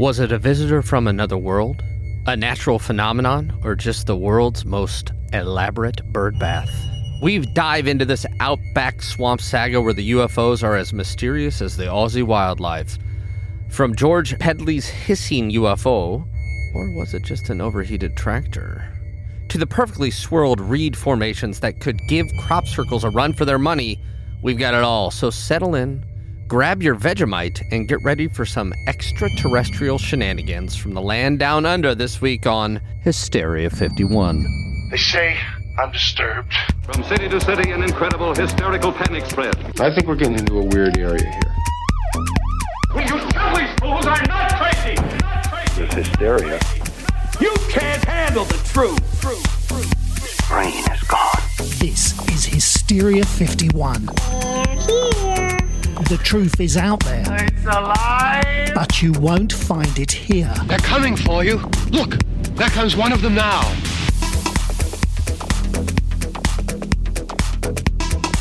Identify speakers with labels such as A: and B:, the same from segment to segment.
A: Was it a visitor from another world, a natural phenomenon, or just the world's most elaborate bird bath? We dive into this outback swamp saga where the UFOs are as mysterious as the Aussie wildlife. From George Pedley's hissing UFO, or was it just an overheated tractor? To the perfectly swirled reed formations that could give crop circles a run for their money, we've got it all. So settle in, grab your Vegemite, and get ready for some extraterrestrial shenanigans from the land down under this week on Hysteria 51.
B: They say I'm disturbed.
C: From city to city, an incredible hysterical panic spread.
D: I think we're getting into a weird area here.
C: Will you tell these fools I'm not crazy? Not crazy.
B: This hysteria.
C: You can't handle the truth.
B: Brain is gone.
E: This is Hysteria 51. The truth is out there.
C: It's alive.
E: But you won't find it here.
D: They're coming for you. Look, there comes one of them now.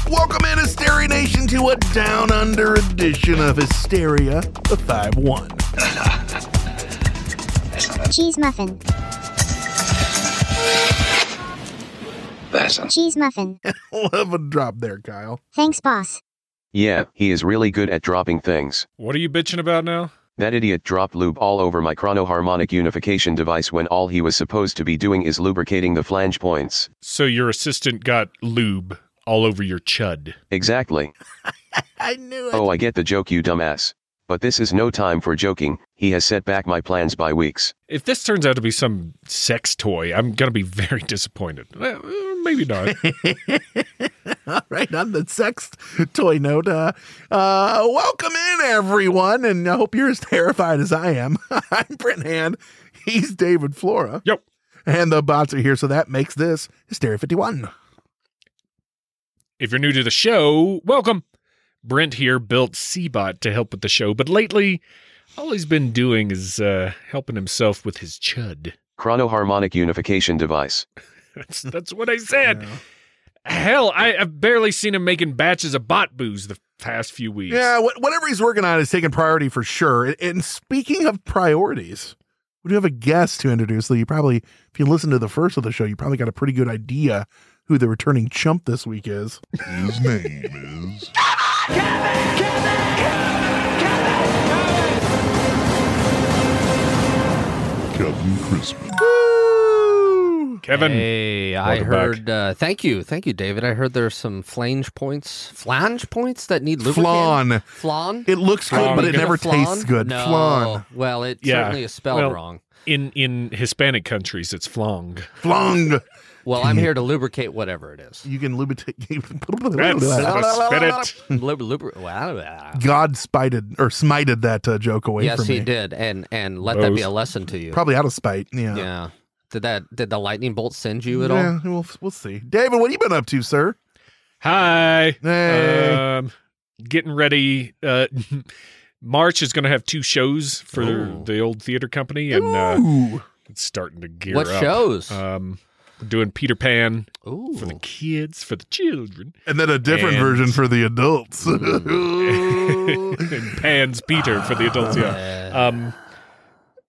F: Welcome in Hysteria Nation to a down under edition of Hysteria, the 5 1.
G: Cheese muffin.
D: That's a
G: Cheese muffin.
F: Love a drop there, Kyle.
G: Thanks, boss.
H: Yeah, he is really good at dropping things.
I: What are you bitching about now?
H: That idiot dropped lube all over my chronoharmonic unification device when all he was supposed to be doing is lubricating the flange points.
I: So your assistant got lube all over your chud.
H: Exactly.
F: I knew it.
H: Oh, I get the joke, you dumbass. But this is no time for joking. He has set back my plans by weeks.
I: If this turns out to be some sex toy, I'm gonna be very disappointed. Well, uh, maybe not.
F: All right, on the sex toy note, uh, uh, welcome in, everyone, and I hope you're as terrified as I am. I'm Brent Hand. He's David Flora.
I: Yep.
F: And the bots are here, so that makes this Hysteria 51.
I: If you're new to the show, welcome. Brent here built Cbot to help with the show, but lately, all he's been doing is uh, helping himself with his chud.
H: Chronoharmonic unification device.
I: That's that's what I said. Hell, I, I've barely seen him making batches of bot booze the past few weeks.
F: Yeah, wh- whatever he's working on is taking priority for sure. And, and speaking of priorities, we do have a guest to introduce. So you probably, if you listen to the first of the show, you probably got a pretty good idea who the returning chump this week is.
J: His name is Kevin Crispin.
F: Woo!
I: Kevin.
A: Kevin Christmas.
I: Kevin! Hey, I
A: heard. Uh, thank you, thank you, David. I heard there's some flange points, flange points that need lubricating.
F: Flan.
A: Flan.
F: It looks good,
I: Flan.
F: but it never
A: flan?
F: tastes good.
A: No.
F: Flan.
A: Well, it
I: Yeah.
A: certainly is spelled
I: Well,
A: wrong.
I: In in Hispanic countries, it's flong.
F: Flung.
A: Well, I'm here to lubricate whatever it is.
F: You can lubricate.
I: That's the spirit.
A: Lub- lubri- wow, wow.
F: God spited or smited that uh, joke away
A: Yes,
F: from
A: he did, and and let that be a lesson to you.
F: Probably out of spite. Yeah.
A: Yeah. Did that? Did the lightning bolt send you at all?
F: Yeah, we'll, we'll see. David, what have you been up to, sir?
I: Hi.
F: Hey.
I: Um, getting ready. Uh, March is going to have two shows for
A: Ooh.
I: the old theater company, and uh, it's starting to gear
A: What
I: up.
A: shows?
I: Um, we're doing Peter Pan
A: Ooh.
I: for the kids, for the children,
F: and then a different
I: And-
F: version for the adults.
I: and Pan's Peter for the adults. Yeah. Um,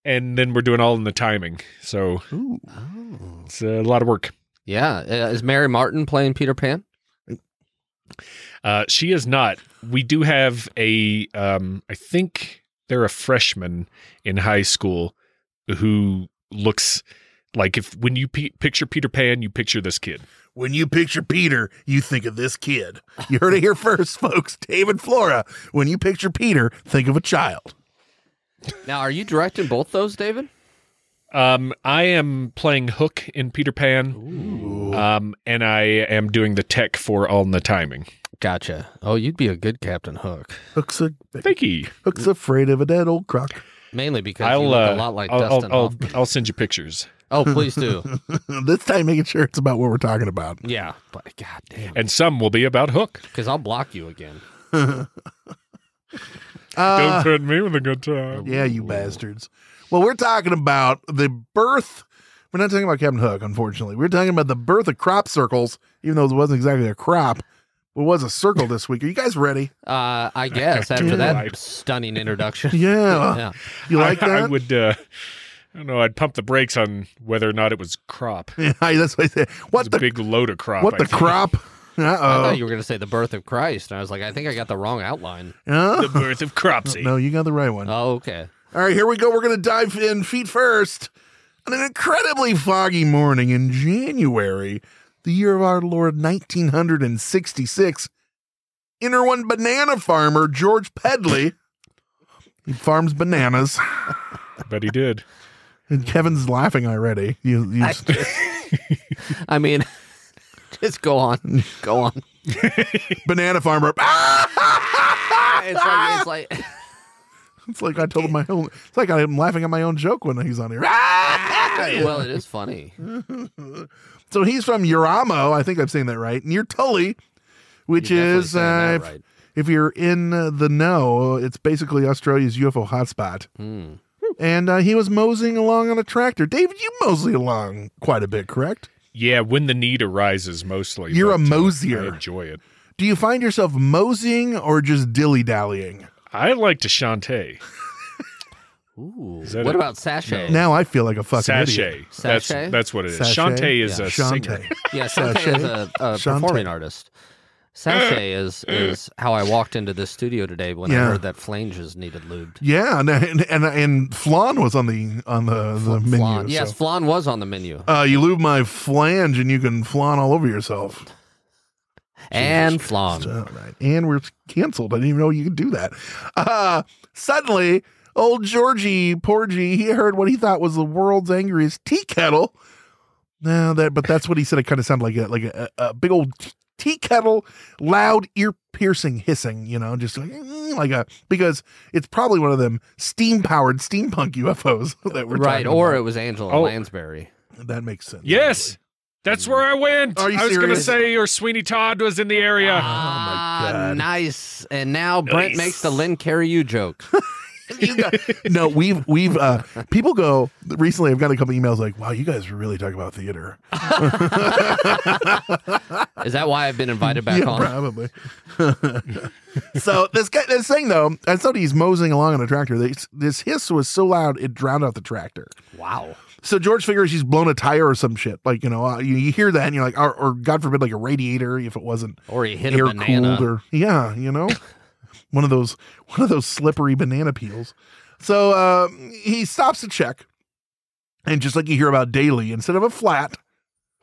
I: and then we're doing all in the timing, so
F: Ooh.
I: it's a lot of work.
A: yeah. Uh, is Mary Martin playing Peter Pan?
I: Uh, she is not. We do have a. Um, I think they're a freshman in high school who looks like if when you p- picture Peter Pan, you picture this kid.
F: When you picture Peter, you think of this kid. You heard it here first, folks. David Flora. When you picture Peter, think of a child.
A: Now, are you directing both those, David?
I: Um, I am playing Hook in Peter Pan, um, and I am doing the tech for All in the Timing.
A: Gotcha. Oh, you'd be a good Captain Hook.
F: Hook's a
I: Thank you.
F: Hook's afraid of a dead old croc.
A: Mainly because
I: I'll
A: you look
I: uh,
A: a lot like
I: I'll, I'll,
A: Dustin
I: I'll, I'll send you pictures.
A: Oh, please do.
F: this time, making sure it's about what we're talking about.
A: yeah, but god damn,
I: And some will be about Hook.
A: because I'll block you again.
F: Uh,
I: Don't threaten me with a good time.
F: yeah, you bastards. Well, we're talking about the birth. We're not talking about Captain Hook, unfortunately. We're talking about the birth of crop circles, even though it wasn't exactly a crop, It was a circle this week? Are you guys ready?
A: Uh, I guess after that stunning introduction.
F: Yeah.
A: yeah.
F: You like
I: I,
F: that?
I: I would. Uh, I don't know. I'd pump the brakes on whether or not it was crop.
F: Yeah, that's what I said.
I: was
F: What
I: a
F: the
I: big load of crop.
F: what
I: I
F: the
I: think.
F: crop? Uh
A: I thought you were going to say the birth of Christ. And I was like, I think I got the wrong outline.
I: The birth of cropsy.
F: no, you got the right one.
A: Oh, okay.
F: All right, here we go. We're going to dive in feet first. On an incredibly foggy morning in January, the year of our Lord 1966, inner one banana farmer George Pedley. He farms bananas.
I: Bet he did.
F: And Kevin's laughing already. You, you,
A: I, I mean, just go on. Go on.
F: banana farmer.
A: It's like, it's like
F: It's like I told him my own. It's like I'm laughing at my own joke when he's on here.
A: well, it is funny.
F: So he's from Euramo. I think I'm saying that right. Near Tully, which
A: You're
F: is uh, if,
A: right.
F: if you're in the know, it's basically Australia's UFO hotspot.
A: Hmm.
F: And uh, he was moseying along on a tractor. David, you mosey along quite a bit, correct?
I: Yeah, when the need arises, mostly.
F: You're a
I: but, uh,
F: mosier.
I: I enjoy it.
F: Do you find yourself moseying or just dilly dallying?
I: I like to Shantae.
A: Ooh.
I: Is
A: What
I: it?
A: about sachet?
F: Now I feel like a fucking
I: Sachet.
F: idiot.
I: That's
A: Sachet?
I: that's what it is.
F: Sachet?
I: Shantae is
A: Yeah.
I: a singer.
F: Shantae.
A: Yeah, Sachet is a, a performing artist. Sachet is is how I walked into this studio today when I heard that flanges needed lubed.
F: Yeah, and and and, and flan was on the on the, the menu.
A: Flan.
F: so-
A: Yes, flan was on the menu.
F: Uh, you lube my flange and you can flan all over yourself.
A: and flan.
F: All right. And we're canceled. I didn't even know you could do that. Uh, suddenly, old Georgie Porgy, he heard what he thought was the world's angriest tea kettle. No, that but that's what he said. It kind of sounded like a like a, a big old tea kettle, loud, ear piercing hissing. You know, just like "Mm," like a because it's probably one of them steam powered steampunk UFOs that we're
A: Right,
F: talking
A: or it was Angela
I: Oh.
A: Lansbury.
F: that makes sense.
I: Yes. That's where I went.
F: Are you
I: I was going to say, or Sweeney Todd was in the area.
A: Ah,
F: God.
A: nice. And now Brent makes the Lynn Carey you joke.
F: You no, we've we've uh people go recently. I've got a couple emails like, "Wow, you guys really talk about theater."
A: Is that why I've been invited back
F: yeah,
A: on?
F: probably. so this guy, this thing though, I thought he's moseying along on a tractor. This, this hiss was so loud it drowned out the tractor.
A: Wow.
F: So George figures he's blown a tire or some shit. Like you know, uh, you, you hear that and you're like, or, or God forbid, like a radiator if it wasn't
A: Or he hit a
F: air
A: banana.
F: cooled or yeah, you know, one of those one of those slippery banana peels. So uh, he stops to check, and just like you hear about daily, instead of a flat,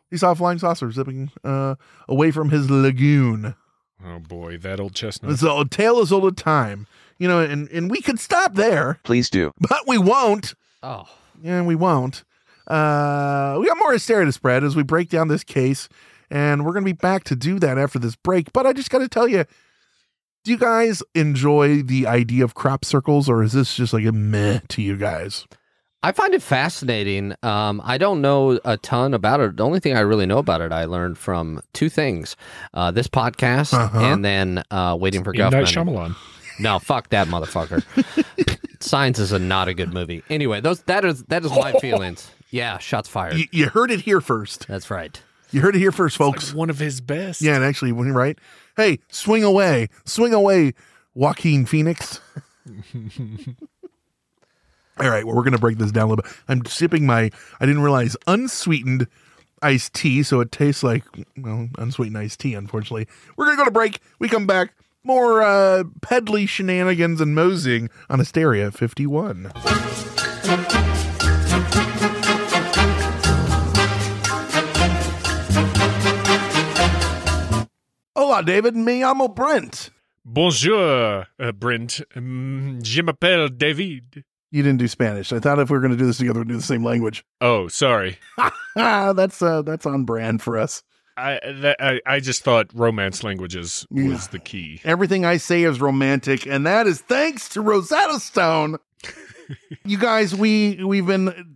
F: he saw a flying saucer zipping uh, away from his lagoon.
I: Oh boy, that old chestnut.
F: It's a tale as old as time, you know, and and we could stop there,
H: Please do.
F: but we won't.
A: Oh.
F: Yeah, we won't. Uh, we got more hysteria to spread as we break down this case, and we're going to be back to do that after this break. But I just got to tell you, do you guys enjoy the idea of crop circles, or is this just like a meh to you guys?
A: I find it fascinating. Um, I don't know a ton about it. The only thing I really know about it, I learned from two things: uh, this podcast,
F: Uh-huh.
A: and then uh, waiting for
I: M. Night
A: Guffman.
I: Shyamalan.
A: No, fuck that motherfucker. Science is a not a good movie. Anyway, those that is that is my feelings. Yeah, shots fired.
F: You, you heard it here first.
A: That's right.
F: You heard it here first, folks.
I: One of his best.
F: Yeah, and actually, when you're right, hey, swing away, swing away, Joaquin Phoenix. All right, well, we're gonna break this down a little bit. I'm sipping my, I didn't realize unsweetened iced tea, so it tastes like well, unsweetened iced tea. Unfortunately, we're gonna go to break. We come back. More uh, pedley shenanigans and moseying on Hysteria 51. Hola, David. Me llamo Brent.
I: Bonjour, uh, Brent. Um, je m'appelle David.
F: You didn't do Spanish. I thought if we were going to do this together, we'd do the same language.
I: Oh, sorry.
F: That's uh, that's on brand for us.
I: I, that, I I just thought romance languages was
F: Yeah.
I: the key.
F: Everything I say is romantic, and that is thanks to Rosetta Stone. you guys, we we've been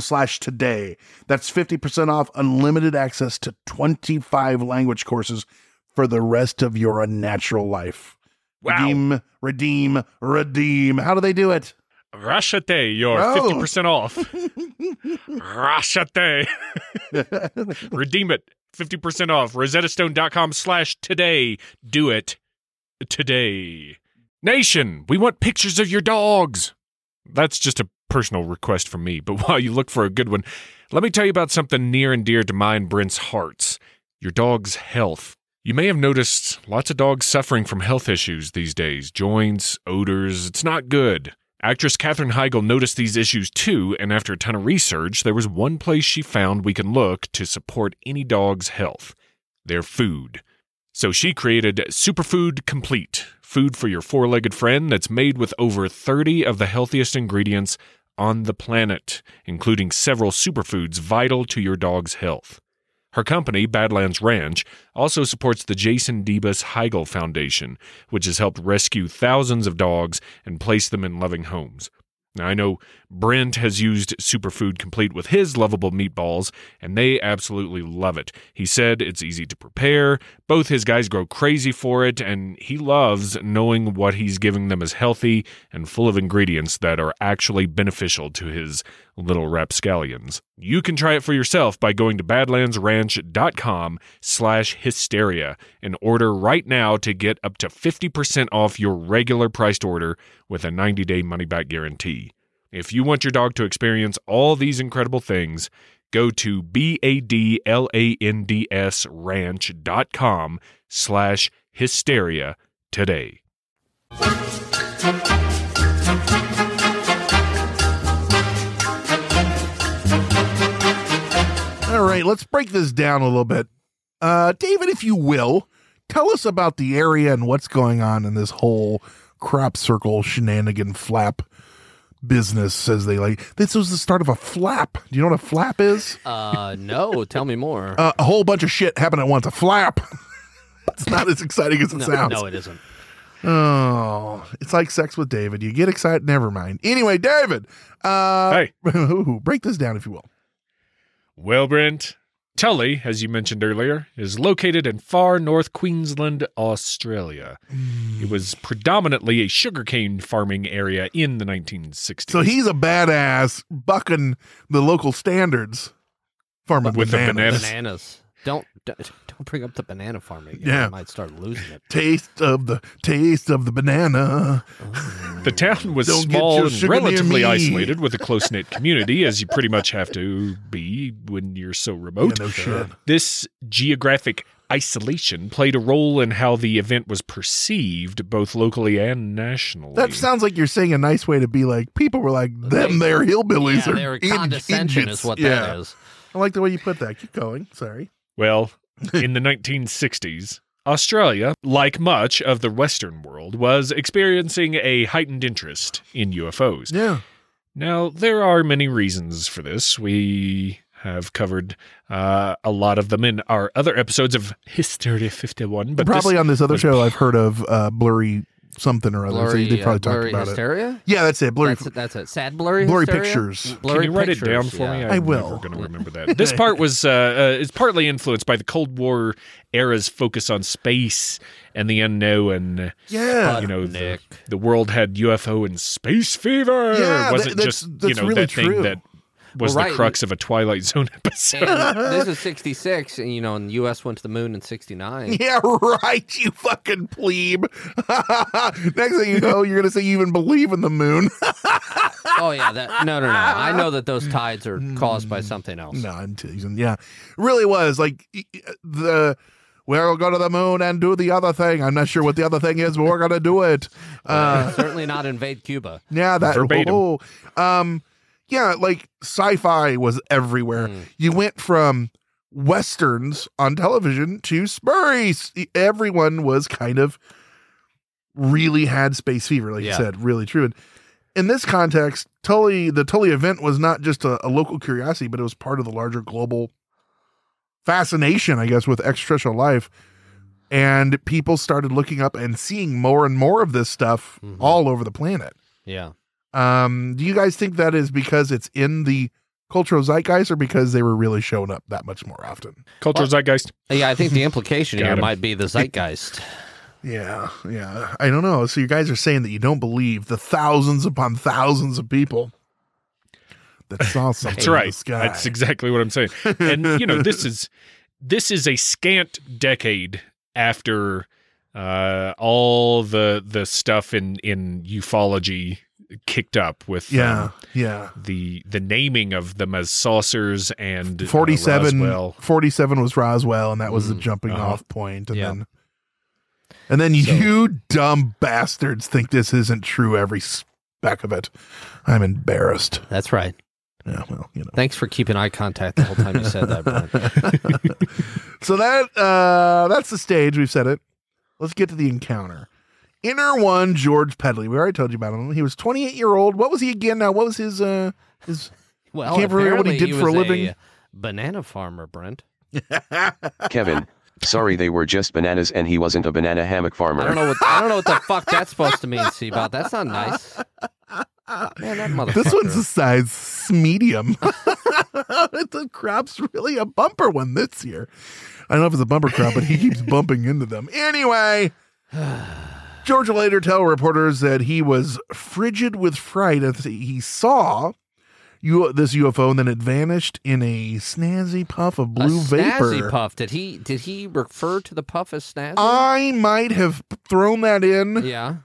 F: slash today. That's 50% off unlimited access to 25 language courses for the rest of your unnatural life.
I: Wow.
F: Redeem, redeem, redeem. How do they do it?
I: Rashate, you're
F: Oh.
I: fifty percent off. Rashate. Redeem it. Fifty percent off. RosettaStone.com slash today. Do it today. Nation, we want pictures of your dogs. That's just a personal request from me, but while you look for a good one, let me tell you about something near and dear to mine Brent's hearts. Your dog's health. You may have noticed lots of dogs suffering from health issues these days joints, odors. It's not good. Actress Katherine Heigl noticed these issues too, and after a ton of research, there was one place she found we can look to support any dog's health their food. So she created Superfood Complete, food for your four legged friend that's made with over 30 of the healthiest ingredients on the planet, including several superfoods vital to your dog's health. Her company, Badlands Ranch, also supports the Jason Debus Heigl Foundation, which has helped rescue thousands of dogs and place them in loving homes. Now, I know Brent has used Superfood Complete with his lovable meatballs, and they absolutely love it. He said it's easy to prepare, both his guys grow crazy for it, and he loves knowing what he's giving them is healthy and full of ingredients that are actually beneficial to his little rapscallions. You can try it for yourself by going to badlandsranch.com slash hysteria and order right now to get up to 50% off your regular priced order with a 90-day money-back guarantee. If you want your dog to experience all these incredible things, go to B-A-D-L-A-N-D-S ranch.com slash hysteria today.
F: All right, let's break this down a little bit. Uh, David, if you will, tell us about the area and what's going on in this whole crop circle shenanigan flap business, as they like. This was the start of a flap. Do you know what a flap is?
A: Uh, no, tell me more.
F: Uh, a whole bunch of shit happened at once. A flap. it's not as exciting as it
A: no,
F: sounds.
A: no, it isn't.
F: Oh, it's like sex with David. You get excited. Never mind. Anyway, David, uh,
I: Hey.
F: break this down if you will.
I: Well, Brent, Tully, as you mentioned earlier, is located in far north Queensland, Australia. It was predominantly a sugarcane farming area in the 1960s.
F: So he's a badass, bucking the local standards, farming
I: With the
F: bananas.
I: bananas.
A: Bananas. Don't don't don't bring up the banana farming. Again.
F: Yeah.
A: I might start losing it.
F: Taste of the taste of the banana. Oh.
I: The town was
F: Don't
I: small and relatively isolated with a close knit community, as you pretty much have to be when you're so remote.
F: Yeah, no shit.
I: This geographic isolation played a role in how the event was perceived, both locally and nationally.
F: That sounds like you're saying a nice way to be like people were like them. They're hillbillies
A: yeah,
F: or
A: they were
F: in-
A: condescension
F: idiots."
A: is what
F: yeah.
A: that is.
F: I like the way you put that. Keep going. Sorry.
I: Well, in the 1960s, Australia, like much of the Western world, was experiencing a heightened interest in UFOs.
F: Yeah.
I: Now, there are many reasons for this. We have covered uh, a lot of them in our other episodes of Hysteria 51. But
F: Probably
I: this
F: on this other show, I've heard of uh, blurry something or other. so
A: Blurry,
F: they
A: uh,
F: probably talked about
A: hysteria.
F: it. Yeah, that's it. Blurry.
A: That's, that's it. Sad blurry.
F: Blurry
A: hysteria?
F: pictures.
A: Blurry
I: Can you write it down for me?
A: yeah.
F: I
I: I'm
F: will.
I: never going to remember that. This part was uh, uh, is partly influenced by the Cold War era's focus on space and the unknown.
F: yeah.
I: you know, the,
A: Nick.
I: the world had UFO and space fever.
F: Yeah,
I: wasn't
F: that-
I: just
F: that's-
I: you know
F: really
I: that thing that was
A: Well,
I: the crux of a Twilight Zone episode.
A: And this is 66, and you know, and the U.S. went to the moon in 69.
F: Yeah, right, you fucking plebe. Next thing you know, you're gonna say you even believe in the moon.
A: Oh yeah, that no, no, no. I know that those tides are caused by something else.
F: no, I'm teasing. Yeah, really was like the. We'll go to the moon and do the other thing. I'm not sure what the other thing is, but we're gonna do it. Uh,
A: Certainly not invade Cuba.
F: yeah, that.
I: Verbatim.
F: oh, um, yeah, like sci-fi was everywhere.
A: Mm.
F: You went from westerns on television to Spurries. Everyone was kind of really had space fever, like
A: Yeah.
F: you said, really true. And in this context, Tully, the Tully event was not just a, a local curiosity, but it was part of the larger global fascination, I guess, with extraterrestrial life. And people started looking up and seeing more and more of this stuff
A: Mhm.
F: all over the planet.
A: Yeah.
F: Um, do you guys think that is because it's in the cultural zeitgeist or because they were really showing up that much more often?
I: Cultural
A: Well-
I: zeitgeist.
A: Yeah, I think the implication here
I: him.
A: might be the zeitgeist.
F: Yeah, yeah. I don't know. So you guys are saying that you don't believe the thousands upon thousands of people that saw something
I: That's
F: in
I: right.
F: the sky.
I: That's exactly what I'm saying. And you know, this is this is a scant decade after uh, all the the stuff in in ufology kicked up with
F: yeah,
I: um,
F: yeah.
I: the the naming of them as saucers and uh,
F: 47,
I: Roswell.
F: 47 was Roswell, and that was the
A: Mm,
F: jumping
I: uh-huh.
F: off point. And
A: Yeah.
F: then, and then
I: So-
F: you dumb bastards think this isn't true every speck of it. I'm embarrassed.
A: That's right.
F: Yeah, well, you know.
A: Thanks for keeping eye contact the whole time you said that, Brent.
F: so that uh that's the stage. We've said it. Let's get to the encounter. Inner one, George Pedley. We already told you about him. He was 28 year old. What was he again? Now, what was his uh his?
A: Well,
F: Can't remember what he
A: apparently
F: did for a
A: was
F: living.
A: banana farmer, Brent.
H: Kevin, sorry they were just bananas and he wasn't a banana hammock farmer.
A: I don't know what I don't know what the fuck that's supposed to mean, Seabot. That's not nice. Man, that motherfucker.
F: This one's a size medium. the crop's really a bumper one this year. I don't know if it's a bumper crop, but he keeps bumping into them. Anyway, George later tell reporters that he was frigid with fright as he saw you this UFO and then it vanished in a snazzy puff of blue
A: a
F: vapor.
A: snazzy puff. Did he did he refer to the puff as snazzy?
F: I might have thrown that in,
A: yeah.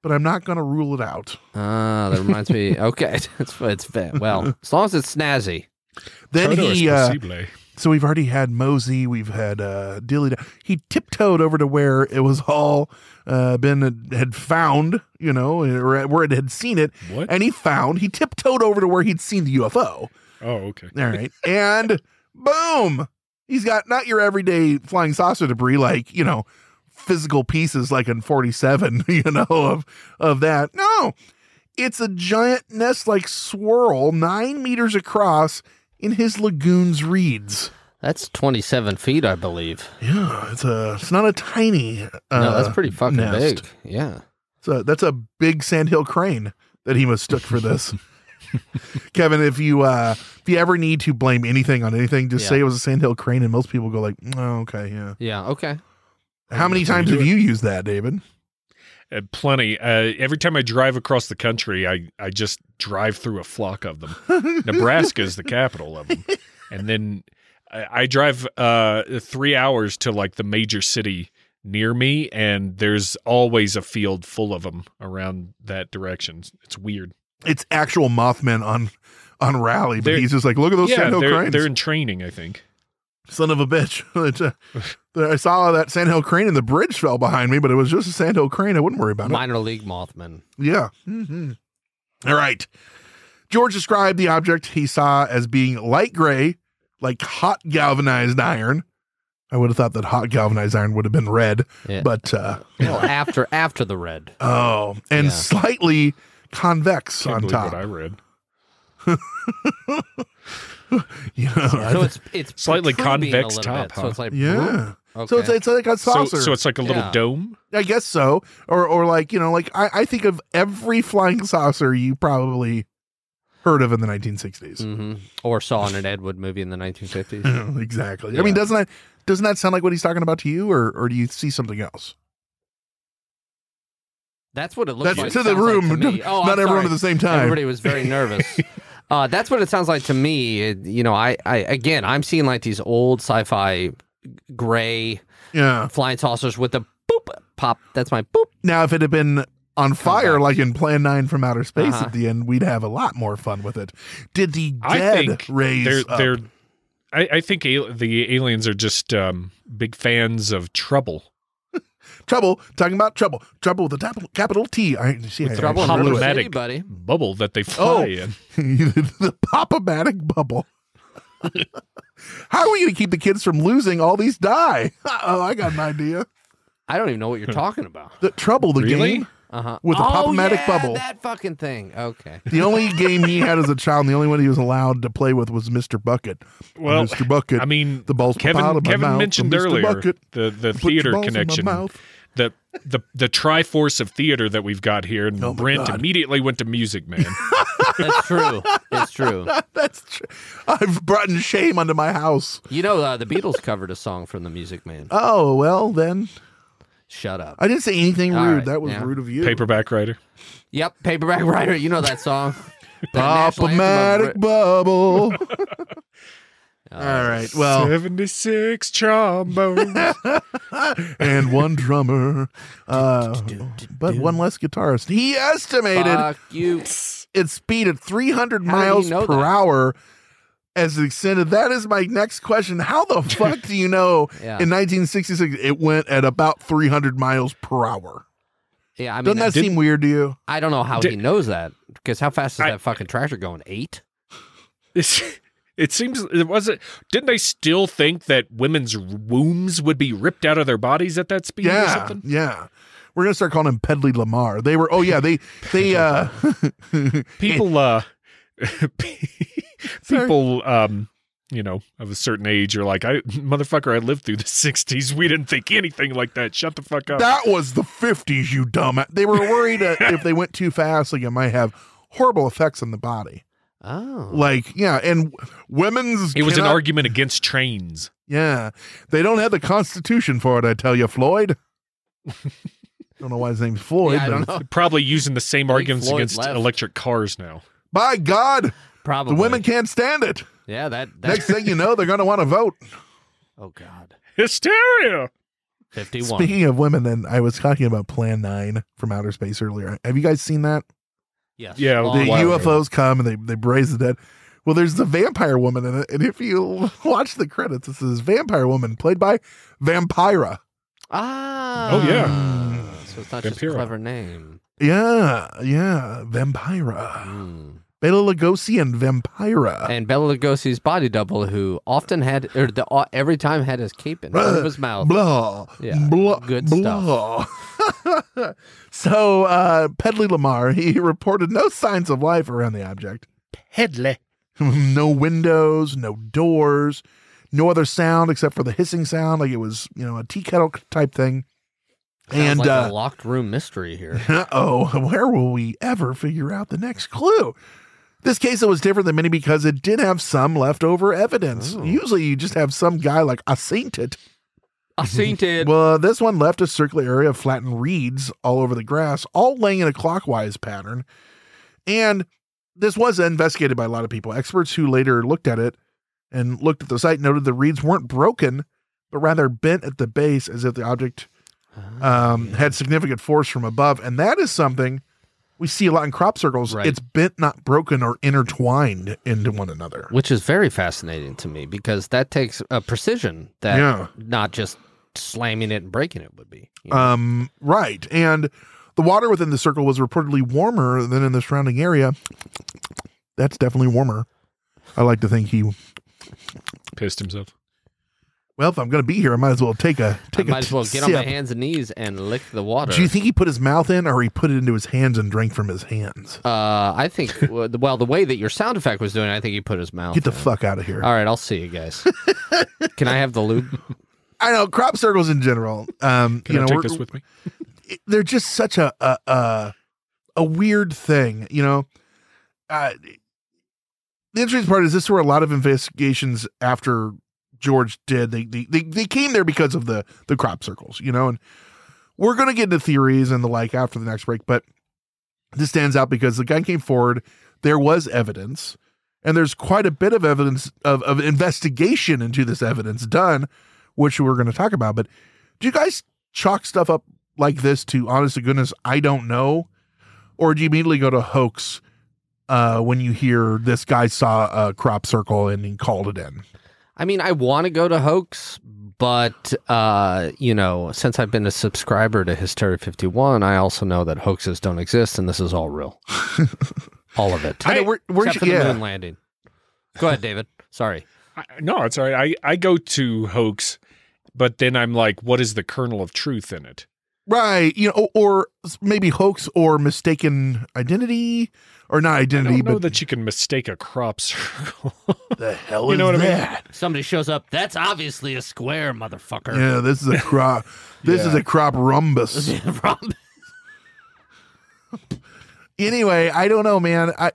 F: but I'm not going to rule it out.
A: Ah, that reminds me. Okay, it's it's fa- well as long as it's snazzy.
F: Then
I: Todo
F: he uh,
I: posible.
F: So we've already had Mosey, we've had uh, Dilly. He tiptoed over to where it was all uh, been had found, you know, or where it had seen it,
I: What?
F: and he found. He tiptoed over to where he'd seen the UFO.
I: Oh, okay.
F: All right, and boom, he's got not your everyday flying saucer debris, like you know, physical pieces like in forty seven, you know, of of that. No, it's a giant nest-like swirl, nine meters across, in his lagoon's reeds.
A: That's twenty seven feet, I believe.
F: Yeah, it's a it's not a tiny. Uh,
A: no, that's pretty fucking
F: nest.
A: big. Yeah.
F: So that's a big sandhill crane that he mistook for this. Kevin, if you uh if you ever need to blame anything on anything, just
A: Yeah.
F: say it was a sandhill crane, and most people go like, "Oh, okay, yeah."
A: Yeah. Okay.
F: How many times have you used that, David?
I: Uh, plenty. Uh, every time I drive across the country, I, I just drive through a flock of them. Nebraska is the capital of them, and then I, I drive uh, three hours to like the major city near me, and there's always a field full of them around that direction. It's weird.
F: It's actual Mothman on on rally, but
I: They're-
F: he's just like, "Look at those
I: yeah,
F: sandhill
I: they're,
F: cranes."
I: they're in training, I think.
F: Son of a bitch! Uh, I saw that sandhill crane and the bridge fell behind me, but it was just a sandhill crane. I wouldn't worry about it.
A: Minor league Mothman.
F: Yeah. hmm All right. George described the object he saw as being light gray, like hot galvanized iron. I would have thought that hot galvanized iron would have been red,
A: Yeah.
F: but uh,
A: well, after after the red.
F: oh, and
A: Yeah.
F: slightly convex
I: Can't
F: on top.
I: what I read.
F: you know,
A: So it's it's
I: Slightly
A: protruding a
I: convex top,
A: bit. So it's like
F: yeah.
A: Okay.
F: So it's it's like a saucer.
I: so it's like a little
A: Yeah.
I: dome.
F: I guess so. Or or like, you know, like I, I think of every flying saucer you probably heard of in the 1960s.
A: hmm or saw in an Ed Wood movie in the 1950s.
F: exactly. I mean, doesn't that doesn't that sound like what he's talking about to you, or or do you see something else?
A: That's what it looks
F: That's
A: like.
F: to the
A: sounds like
F: room,
A: to me. Oh,
F: not
A: I'm
F: everyone
A: sorry.
F: at the same time.
A: Everybody was very nervous. Uh, that's what it sounds like to me. It- you know, I, I again, I'm seeing like these old sci-fi gray
F: Yeah.
A: flying saucers with a boop pop. That's my boop.
F: Now, if it had been on fire, like in Plan Nine from Outer Space
A: Uh-huh.
F: at the end, we'd have a lot more fun with it. Did the
I: I
F: dead
I: think
F: raise
I: they're
F: up?
I: they're. I, I think al- the aliens are just um, big fans of trouble.
F: Trouble? Talking about trouble. Trouble with a tap- capital T. I see. I- I
A: Trouble in
F: blew
A: River
F: it.
A: City,
I: Problematic
A: buddy.
I: bubble that they
F: Oh.
I: fly in.
F: the pop-o-matic bubble. How are we going to keep the kids from losing all these die? Oh, I got an idea.
A: I don't even know what you're talking about.
F: The trouble, the
I: Really?
F: game
A: Uh huh.
F: with the
A: oh,
F: pop-o-matic
A: yeah,
F: bubble.
A: That fucking thing. Okay.
F: The only game he had as a child, and the only one he was allowed to play with was Mr. Bucket.
I: Well,
F: Mr. Bucket.
I: I mean,
F: the balls pop out
I: Kevin
F: of my
I: Kevin mentioned earlier
F: Bucket.
I: the the theater
F: balls in my
I: connection.
F: Mouth.
I: The the the Triforce of theater that we've got here, and
F: Oh
I: Brent
F: God.
I: immediately went to Music Man.
A: That's true. It's true.
F: That's true. I've brought in shame onto my house.
A: You know, uh, the Beatles covered a song from the Music Man.
F: Oh well, then
A: Shut up.
F: I didn't say anything
A: All
F: rude.
A: right,
F: that was
A: yeah.
F: rude of you.
I: Paperback writer.
A: Yep, Paperback Writer. You know that song. The national of
F: bubble.
A: Uh,
F: All right. Well,
I: seventy six trombones.
F: and one drummer, uh, but one less guitarist. He estimated
A: Fuck you.
F: its speed at 300
A: How did he
F: miles
A: know
F: per
A: that?
F: hour as extended. That is my next question. How the fuck do you know
A: Yeah.
F: in 1966 it went at about 300 miles per hour?
A: Yeah, I mean,
F: Doesn't that
I: did-
F: seem weird to you?
A: I don't know how
I: Did-
A: he knows that because how fast is
I: I-
A: that fucking tractor going? Eight?
I: It's, it seems it wasn't. Didn't they still think that women's wombs would be ripped out of their bodies at that speed or
F: Yeah,
I: something?
F: yeah. We're gonna start calling him Pedley Lamar. They were. Oh yeah, they they uh.
I: People, uh, people, um, you know, of a certain age are like, I motherfucker, I lived through the '60s. We didn't think anything like that. Shut the fuck up.
F: That was the 50s, you dumb. They were worried that if they went too fast, like it might have horrible effects on the body.
A: Oh.
F: Like, yeah, and women's.
I: it was an argument against trains.
F: Yeah, they don't have the Constitution for it. I tell you, Floyd. don't know why his name's Floyd.
A: Yeah, I
F: but
A: don't know.
I: Probably using the same arguments
A: Floyd
I: against
A: left.
I: electric cars now.
F: By God,
A: Probably.
F: the women can't stand it.
A: Yeah, that. that
F: Next thing you know, they're going to want to vote.
A: oh, God.
I: Hysteria.
A: 51.
F: Speaking of women, then I was talking about Plan Nine from outer space earlier. Have you guys seen that?
A: Yes.
I: Yeah,
F: the
A: ago.
F: UFOs come and they they braise the dead. Well, there's the vampire woman in it, and if you watch the credits, it says vampire woman played by Vampira.
A: Ah.
I: Oh, yeah.
A: So it's not just a clever name.
F: Yeah, yeah, Vampira.
A: Hmm.
F: Bela Lugosi and Vampira.
A: And Bela Lugosi's body double, who often had, or the, uh, every time had his cape in front of his mouth.
F: Blah.
A: Yeah,
F: Blah.
A: good
F: blah. so, uh, Pedley Lamar, he reported no signs of life around the object.
I: Pedley.
F: no windows, no doors, no other sound except for the hissing sound, like it was, you know, a tea kettle type thing.
A: Sounds
F: and
A: like
F: uh,
A: a locked room mystery here.
F: oh, where will we ever figure out the next clue? This case it was different than many because it did have some leftover evidence.
A: Oh.
F: Usually, you just have some guy like I seen it.
A: I seen it.
F: Well, this one left a circular area of flattened reeds all over the grass, all laying in a clockwise pattern. And this was investigated by a lot of people. Experts who later looked at it and looked at the site noted the reeds weren't broken, but rather bent at the base as if the object
A: Ah,
F: um, had significant force from above. And that is something we see a lot in crop circles.
A: Right.
F: It's bent, not broken or intertwined into one another.
A: Which is very fascinating to me because that takes a precision that
F: Yeah.
A: not just slamming it and breaking it would be. you know?
F: Um, right. And the water within the circle was reportedly warmer than in the surrounding area. That's definitely warmer. I like to think he
I: Pissed himself.
F: Well, if I'm going to be here, I might as well take a
A: I
F: take a
A: might as well
F: t-
A: get on my hands and knees and lick the water.
F: Do you think he put his mouth in, or he put it into his hands and drank from his hands?
A: Uh, I think. well, the- way that your sound effect was doing, I think he put his mouth.
F: Get the
A: in.
F: fuck out of here!
A: All right, I'll see you guys. Can I have the lube?
F: I know crop circles in general. Um,
I: Can
F: you
I: I
F: know,
I: take this with me?
F: they're just such a a a, a weird thing, you know. Uh, the interesting part is this is where a lot of investigations after George did they they they, they came there because of the the crop circles, you know, and we're gonna get into theories and the like after the next break, but this stands out because the guy came forward, there was evidence, and there's quite a bit of evidence of, of investigation into this evidence done, which we're gonna talk about. But do you guys chalk stuff up like this to honest to goodness, I don't know? Or do you immediately go to hoax uh, when you hear this guy saw a crop circle and he called it in?
A: I mean, I want to go to hoax, but uh, you know, since I've been a subscriber to Hysteria 51, I also know that hoaxes don't exist and this is all real. all of it.
F: I know, where- where's-
A: Except for the
F: yeah.
A: moon landing. Go ahead, David. Sorry.
I: I, no, it's all right. I, I go to hoax, but then I'm like, what is the kernel of truth in it?
F: Right. You know, or, or maybe hoax or mistaken identity or not
I: I
F: identity,
I: don't know
F: but
I: that you can mistake a crop circle.
F: the hell
I: You
F: is
I: know what I mean?
F: that?
A: Somebody shows up. That's obviously a square, motherfucker.
F: Yeah, this is a crop. This is a crop rhombus. anyway, I don't know, man. I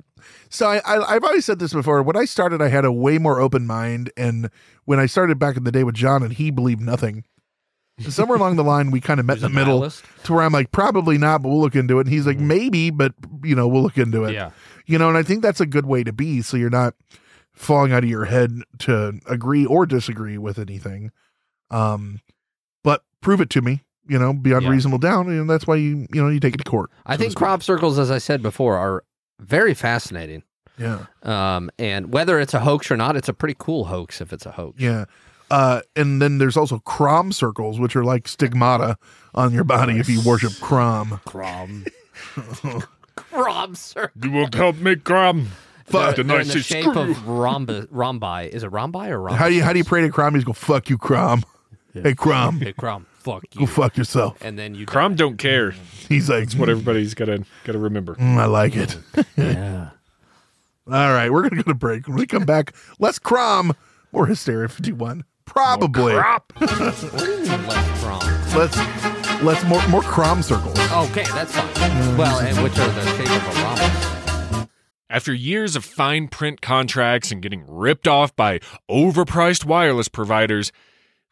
F: so I, I I've always said this before. When I started, I had a way more open mind, and when I started back in the day with John, and he believed nothing. Somewhere along the line, we kind of met in the middle,
A: nihilist?
F: to where I'm like, probably not, but we'll look into it. And he's like, maybe, but you know, we'll look into it.
A: Yeah.
F: You know, and I think that's a good way to be, so you're not falling out of your head to agree or disagree with anything. Um, but prove it to me. You know, beyond
A: Yeah.
F: reasonable doubt, and that's why you you know you take it to court.
A: I
F: so
A: think crop circles, as I said before, are very fascinating.
F: Yeah.
A: Um, and whether it's a hoax or not, it's a pretty cool hoax if it's a hoax.
F: Yeah. Uh, and then there's also crom circles, which are like stigmata on your body if you worship crom.
A: Crom. Crom circle.
I: you won't help me, Crom.
A: They're,
I: the
A: they're in the shape
I: screw.
A: of rhombi, rhombi. Is it rhombi or rhombus?
F: How do you how do you pray to crom? He's just go fuck you, crom. Hey, crom,
A: Hey, Crom, fuck you.
F: go fuck yourself.
A: And then you
I: Crom
A: die.
I: don't care.
F: He's like,
I: That's what everybody's gotta gotta remember.
F: "Mm, I like it.
A: Yeah.
F: All right, we're gonna go to break. When we come back, less crom, more hysteria fifty one. Probably
I: Crop.
A: What do you mean less Crom?
F: let's let's more more crom circles.
A: Okay, that's fine. Well, and which are the shape of a rhombus.
I: After years of fine print contracts and getting ripped off by overpriced wireless providers,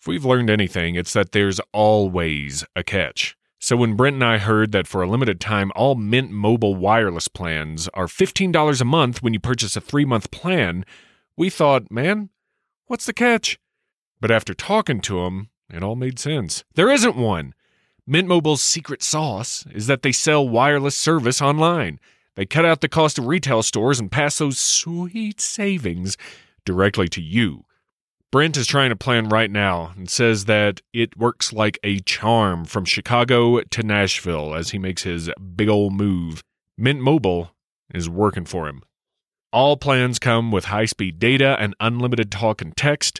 I: if we've learned anything, it's that there's always a catch. So when Brent and I heard that for a limited time, all Mint Mobile wireless plans are $15 a month when you purchase a three month plan, we thought, man, what's the catch? But after talking to him, it all made sense. There isn't one. Mint Mobile's secret sauce is that they sell wireless service online. They cut out the cost of retail stores and pass those sweet savings directly to you. Brent is trying a plan right now and says that it works like a charm from Chicago to Nashville as he makes his big ol' move. Mint Mobile is working for him. All plans come with high speed data and unlimited talk and text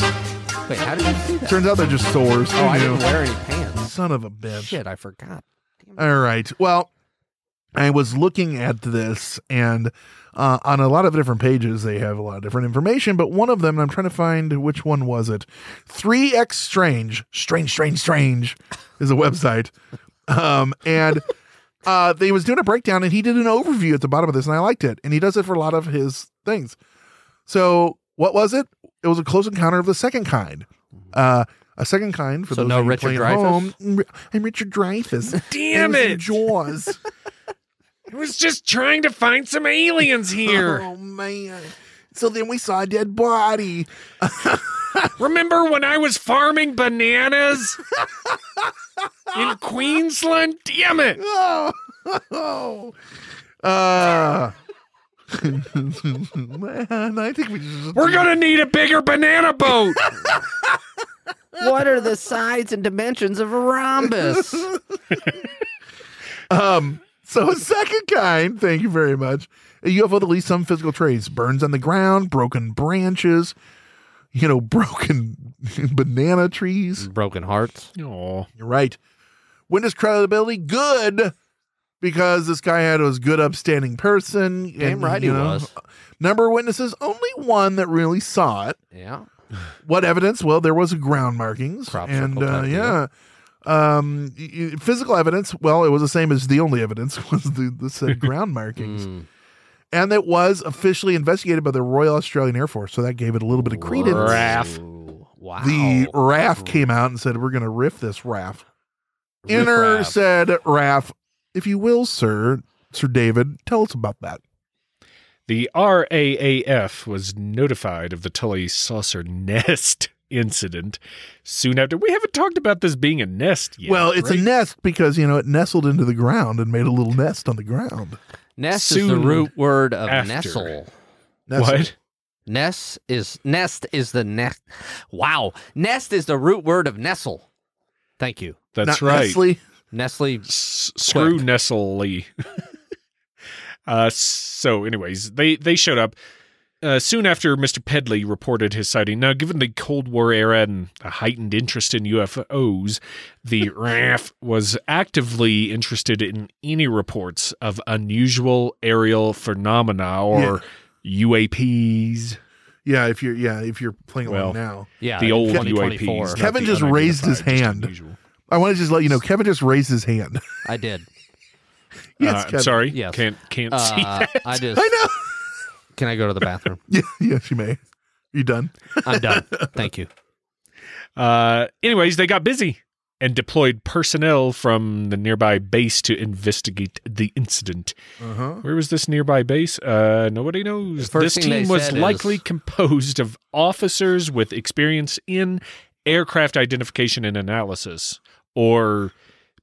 A: Wait, how did you see that?
F: Turns out they're just sores.
A: oh,
F: Who
A: I
F: knew?
A: didn't wear any pants.
F: Son of a bitch.
A: Shit, I forgot.
F: All right. Well, I was looking at this, and uh, on a lot of different pages, they have a lot of different information. But one of them, I'm trying to find which one was it. Three X Strange, strange, strange, strange, is a website, um, and uh, they was doing a breakdown, and he did an overview at the bottom of this, and I liked it. And he does it for a lot of his things. So what was it? It was a close encounter of the second kind. Uh, a second kind for
A: So
F: those
A: no
F: of you
A: Richard
F: playing at
A: Dreyfuss?
F: home. I'm Richard Dreyfuss.
I: Damn
F: I was in
I: it.
F: Jaws.
I: I was just trying to find some aliens here.
F: Oh man! So then we saw a dead body.
I: Remember when I was farming bananas in Queensland? Damn it.
F: Oh, oh. Uh, man, I think we just
I: We're going to need a bigger banana boat.
A: What are the sides and dimensions of a rhombus?
F: Um, so a second kind, thank you very much. A UFO that leaves some physical trace, burns on the ground, broken branches, you know, broken banana trees.
A: Broken hearts.
I: Oh,
F: You're right. Witness credibility, good, because this guy had was good, upstanding person.
A: Damn
F: and,
A: right he
F: know,
A: was.
F: Number of witnesses, only one that really saw it.
A: Yeah.
F: What evidence? Well, there was ground markings,
A: Crop
F: and uh, yeah, um, physical evidence. Well, it was the same as the only evidence was the, the said ground markings,
A: Mm.
F: and it was officially investigated by the Royal Australian Air Force, so that gave it a little bit of credence.
I: RAF.
A: Wow.
F: The RAF came out and said, "We're going to riff this RAF." Inner said, "RAF, if you will, sir, Sir David, tell us about that."
I: The RAAF was notified of the Tully saucer nest incident soon after. We haven't talked about this being a nest yet.
F: well, it's
I: right?
F: a nest because you know it nestled into the ground and made a little nest on the ground.
A: Nest is the root word of
I: after.
A: nestle.
F: Nestled.
I: What?
A: Nest is nest is the nest. Wow, nest is the root word of nestle. Thank you,
I: That's
F: Not
I: right.
F: Nestle.
A: Nestle.
I: S- screw Nestle. uh, so, anyways, they they showed up uh, soon after Mr. Pedley reported his sighting. Now, given the Cold War era and a heightened interest in UFOs, the RAF was actively interested in any reports of unusual aerial phenomena or UAPs.
F: Yeah, if you're yeah if you're playing along
I: Well,
F: now,
A: Yeah,
I: the old
A: 2024.
I: UAPs.
F: Kevin just raised his hand.
I: unusual.
F: I want to just let you know Kevin just raised his hand.
A: I did.
F: yes,
I: Uh, I'm sorry.
A: Yes.
I: Can't can't see
A: Uh,
I: that.
A: I just.
F: I know.
A: Can I go to the bathroom?
F: Yeah, yes, you may. You done?
A: I'm done. Thank you.
I: Uh, anyways, they got busy and deployed personnel from the nearby base to investigate the incident.
F: Uh huh.
I: Where was this nearby base? Uh, nobody knows. This team was
A: said is-
I: likely composed of officers with experience in aircraft identification and analysis, or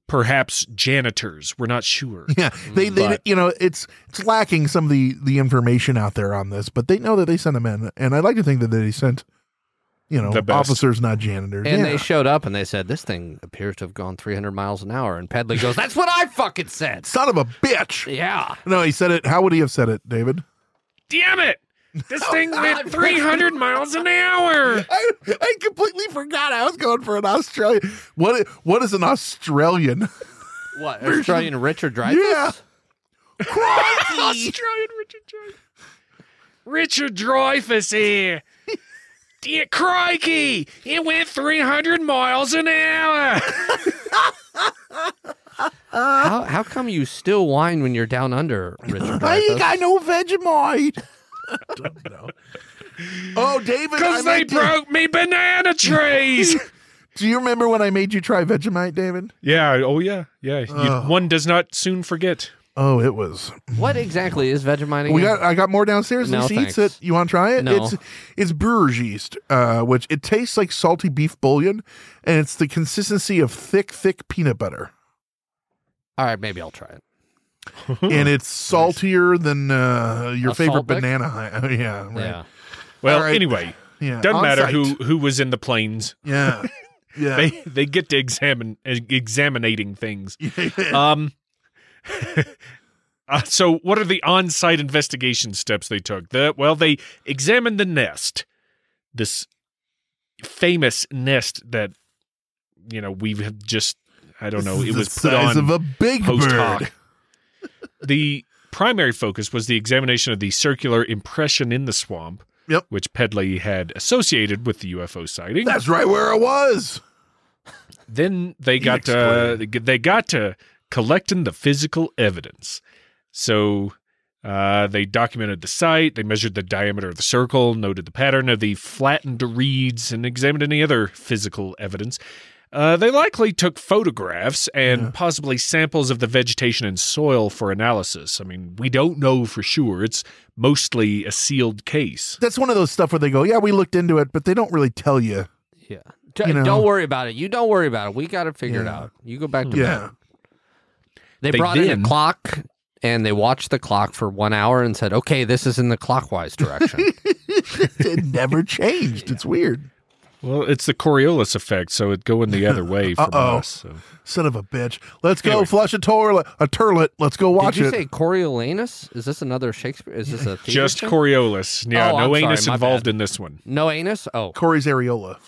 I: perhaps janitors. We're not sure.
F: Yeah, they they
I: But-
F: you know it's it's lacking some of the the information out there on this, but they know that they sent them in, and I like to think that they sent you know
I: The
F: officers, not janitors.
A: And
F: yeah.
A: they showed up and they said, This thing appears to have gone 300 miles an hour. And Pedley goes, That's what I fucking said.
F: Son of a bitch!
A: Yeah.
F: No, he said it. How would he have said it, David?
I: Damn it! This oh, thing went 300 miles an hour.
F: I, I completely forgot. I was going for an Australian. What what is an Australian?
A: What? Australian Richard Dreyfuss?
F: Yeah. Crikey!
I: Australian Richard Dreyfuss. Richard Dreyfuss here. Dear crikey, it went 300 miles an hour.
A: How, how come you still whine when you're down under, Richard Dreyfuss?
F: I ain't got no Vegemite. Don't know. Oh, David,
I: Because they
F: made-
I: broke me banana trees.
F: Do you remember when I made you try Vegemite, David?
I: yeah, oh yeah, yeah. You-
F: Ugh.
I: one does not soon forget.
F: Oh, it was.
A: What exactly is Vegemite again?
F: We got. I got more downstairs.
A: No,
F: Lisa eats
A: thanks.
F: it. You want to try it?
A: No.
F: It's it's brewer's yeast, uh, which it tastes like salty beef bouillon, and it's the consistency of thick, thick peanut butter,
A: All right, maybe I'll try it.
F: and it's saltier than uh, your favorite banana. hi- yeah, right.
A: Yeah.
I: Well,
F: All right.
I: anyway,
F: yeah.
I: doesn't
F: on
I: matter
F: site.
I: who who was in the planes.
F: Yeah, yeah.
I: They they get to examine examining things. Um. uh, so, what are the on-site investigation steps they took? The well, they examined the nest, this famous nest that you know we've just I don't know, it was put
F: size
I: on
F: of a big bird.
I: hoc. The primary focus was the examination of the circular impression in the swamp,
F: Yep.
I: which Pedley had associated with the UFO sighting.
F: That's right where it was.
I: then they got to they got to collecting the physical evidence. So uh, they documented the site, they measured the diameter of the circle, noted the pattern of the flattened reeds, and examined any other physical evidence. Uh, they likely took photographs and possibly samples of the vegetation and soil for analysis. I mean, we don't know for sure. It's mostly a sealed case.
F: That's one of those stuff where they go, yeah, we looked into it, but they don't really tell you.
A: Yeah. D-
F: You know.
A: Don't worry about it. You don't worry about it. We got it figured
F: Yeah.
A: out. You go back to
F: Yeah.
A: bed. They,
I: They
A: brought in a clock and they watched the clock for one hour and said, okay, this is in the clockwise direction.
F: it never changed. It's weird.
I: Well, it's the Coriolis effect, so it going the other way from
F: Uh-oh.
I: us. So.
F: Son of a bitch. Let's go
I: Anyway.
F: flush a toilet, a turlet. Let's go watch it.
A: Did you
F: it.
A: say Coriolanus? Is this another Shakespeare? Is this a theater
I: Just
A: thing?
I: Coriolis. Yeah,
A: Oh,
I: no
A: I'm
I: anus
A: my
I: involved
A: bad.
I: in this one.
A: No anus? Oh.
F: Corey's areola.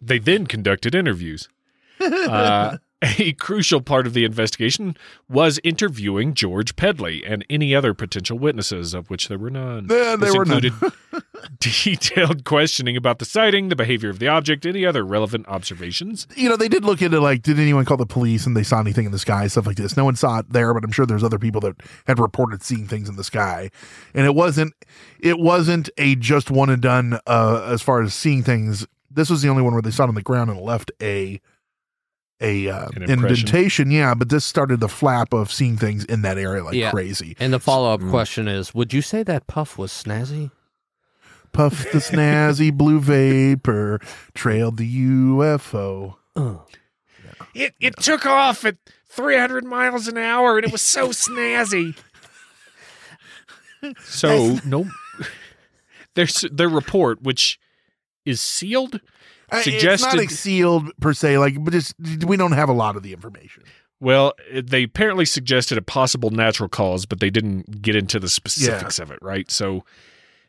I: They then conducted interviews. Uh, a crucial part of the investigation was interviewing George Pedley and any other potential witnesses, of which there were none.
F: Yeah, there were none.
I: included detailed questioning about the sighting, the behavior of the object, any other relevant observations.
F: You know, they did look into like, did anyone call the police and they saw anything in the sky, stuff like this. No one saw it there, but I'm sure there's other people that had reported seeing things in the sky. And it wasn't it wasn't a just one and done uh as far as seeing things. This was the only one where they saw it on the ground and left a a uh, indentation. Yeah, but this started the flap of seeing things in that area like
A: Yeah.
F: crazy.
A: And the follow up question is Would you say that puff was snazzy?
F: Puff the snazzy blue vapor trailed the UFO.
I: It, it took off at 300 miles an hour and it was so snazzy. So, no. There's their report, which is sealed,
F: Uh, It's
I: suggested.
F: not sealed per se, like, but just we don't have a lot of the information.
I: Well, they apparently suggested a possible natural cause, but they didn't get into the specifics of it, right? So,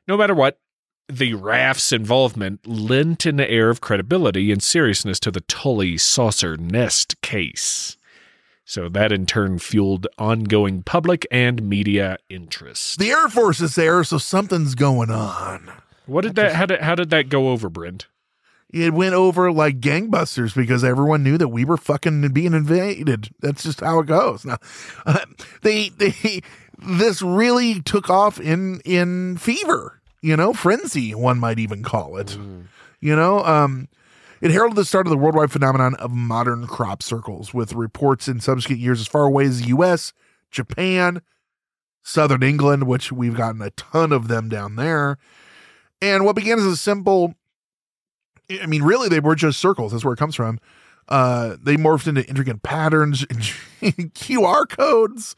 I: no matter what, the raft's involvement lent an air of credibility and seriousness to the Tully saucer nest case. So, that in turn fueled ongoing public and media interest.
F: The Air Force is there, so something's going on.
I: What did that, how did, how did that go over, Brent?
F: It went over like gangbusters because everyone knew that we were fucking being invaded. That's just how it goes. Now, uh, they they this really took off in in fever, you know, frenzy. One might even call it. You know, um, it heralded the start of the worldwide phenomenon of modern crop circles, with reports in subsequent years as far away as the U.S., Japan, Southern England, which we've gotten a ton of them down there. And what began as a simple I mean, really, they were just circles. That's where it comes from. Uh, they morphed into intricate patterns, QR codes,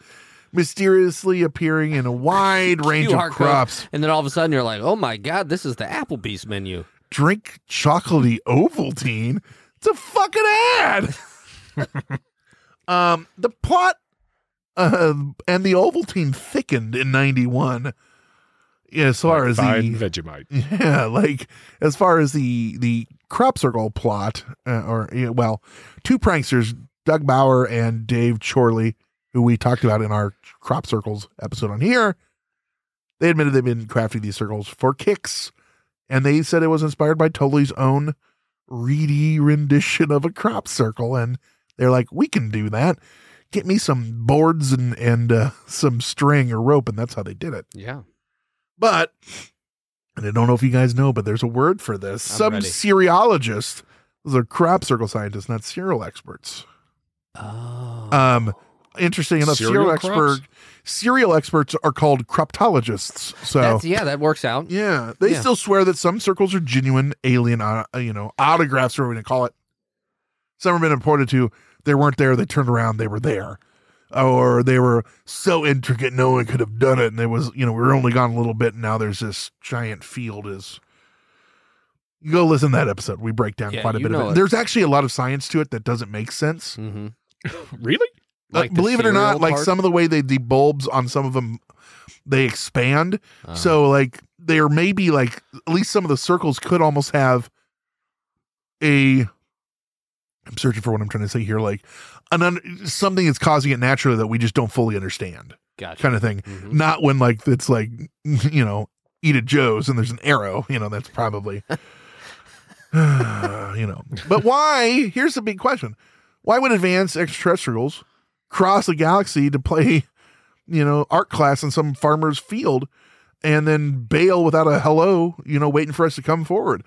F: mysteriously appearing in a wide range of
A: code.
F: crops.
A: And then all of a sudden you're like, oh my God, this is the Applebee's menu.
F: Drink chocolatey Ovaltine. It's a fucking ad. um, the plot uh, and the Ovaltine thickened in '91. Yeah, as far as
I: Fine
F: the
I: Vegemite.
F: Yeah, like as far as the the crop circle plot, uh, or yeah, well, two pranksters, Doug Bower and Dave Chorley, who we talked about in our crop circles episode on here, they admitted they've been crafting these circles for kicks, and they said it was inspired by Tully's own reedy rendition of a crop circle, and they're like, we can do that. Get me some boards and and uh, some string or rope, and that's how they did it.
A: Yeah.
F: But, and I don't know if you guys know, but there's a word for this.
A: I'm
F: Some
A: ready.
F: cereologists, those are crop circle scientists, not cereal experts.
A: Oh.
F: Um, interesting enough,
I: Cereal
F: cereal, expert, cereal experts are called croptologists. So
A: That's, yeah, that works out.
F: yeah, they
A: Yeah.
F: still swear that some circles are genuine alien, uh, you know, autographs, or whatever we call it. Some have been reported to. They weren't there. They turned around. They were there, or they were so intricate no one could have done it. And it was, you know, we were only gone a little bit. And now there's this giant field. Is you go listen to that episode. We break down
A: Yeah,
F: quite a bit of it.
A: it.
F: There's actually a lot of science to it that doesn't make sense.
A: Mm-hmm.
I: Really?
F: Uh,
A: Like the
F: believe it or not,
A: cereal
F: like some of the way they the bulbs on some of them they expand.
A: Uh-huh.
F: So like there may be like at least some of the circles could almost have a I'm searching for what I'm trying to say here, like an un- something that's causing it naturally that we just don't fully understand,
A: Gotcha.
F: kind of thing.
A: Mhm.
F: Not when like it's like you know eat at Joe's and there's an arrow. You know that's probably you know. But why? Here's the big question: Why would advanced extraterrestrials cross a galaxy to play, you know, art class in some farmer's field, and then bail without a hello? You know, waiting for us to come forward.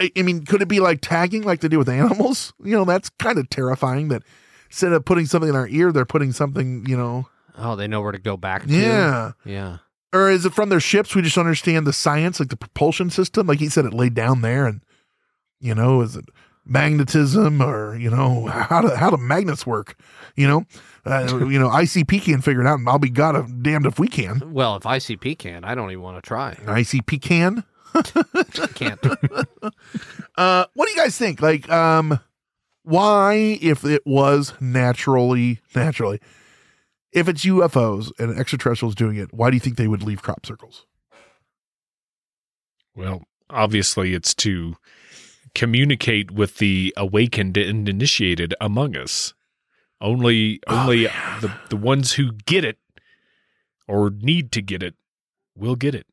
F: I, I mean, could it be like tagging, like they do with animals? You know, that's kind of terrifying. That instead of putting something in our ear, they're putting something. You know,
A: Oh, they know where to go back to.
F: yeah.
A: Yeah.
F: Or is it from their ships? We just understand the science, like the propulsion system. Like he said, it laid down there, and you know, is it magnetism or you know how do how do magnets work? You know, uh, you know, ICP can't figure it out, and I'll be god damned if we can.
A: Well, if ICP can, I don't even want to try.
F: ICP can.
A: Can't.
F: Uh, what do you guys think? Like, um, why, if it was naturally, naturally, if it's UFOs and extraterrestrials doing it, why do you think they would leave crop circles?
I: Well, obviously, it's to communicate with the awakened and initiated among us. Only,
F: Oh,
I: only
F: yeah.
I: the the ones who get it or need to get it will get it.